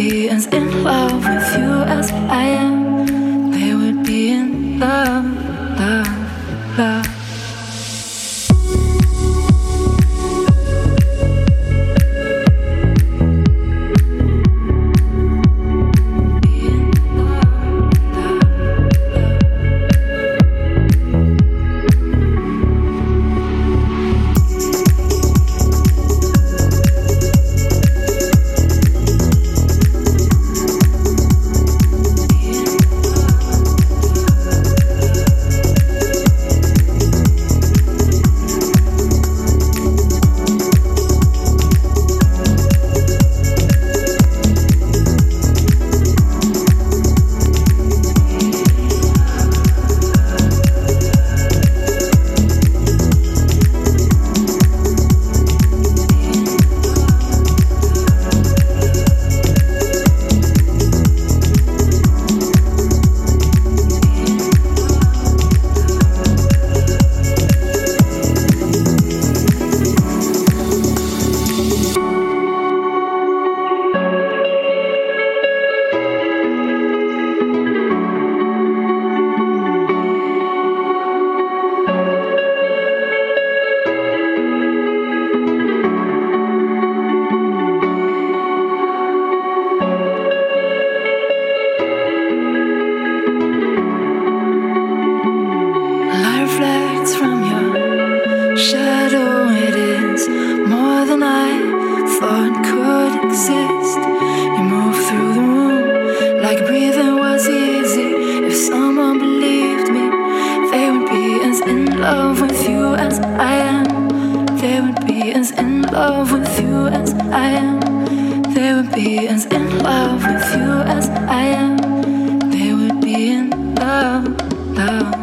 And in love resist. You move through the room like breathing was easy. If someone believed me, they would be as in love with you as I am. They would be as in love with you as I am. They would be as in love with you as I am. They would be in love, love.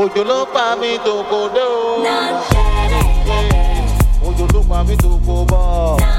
òjò ló pa mí tó kò òjò ló pa mí tó kò bọ̀.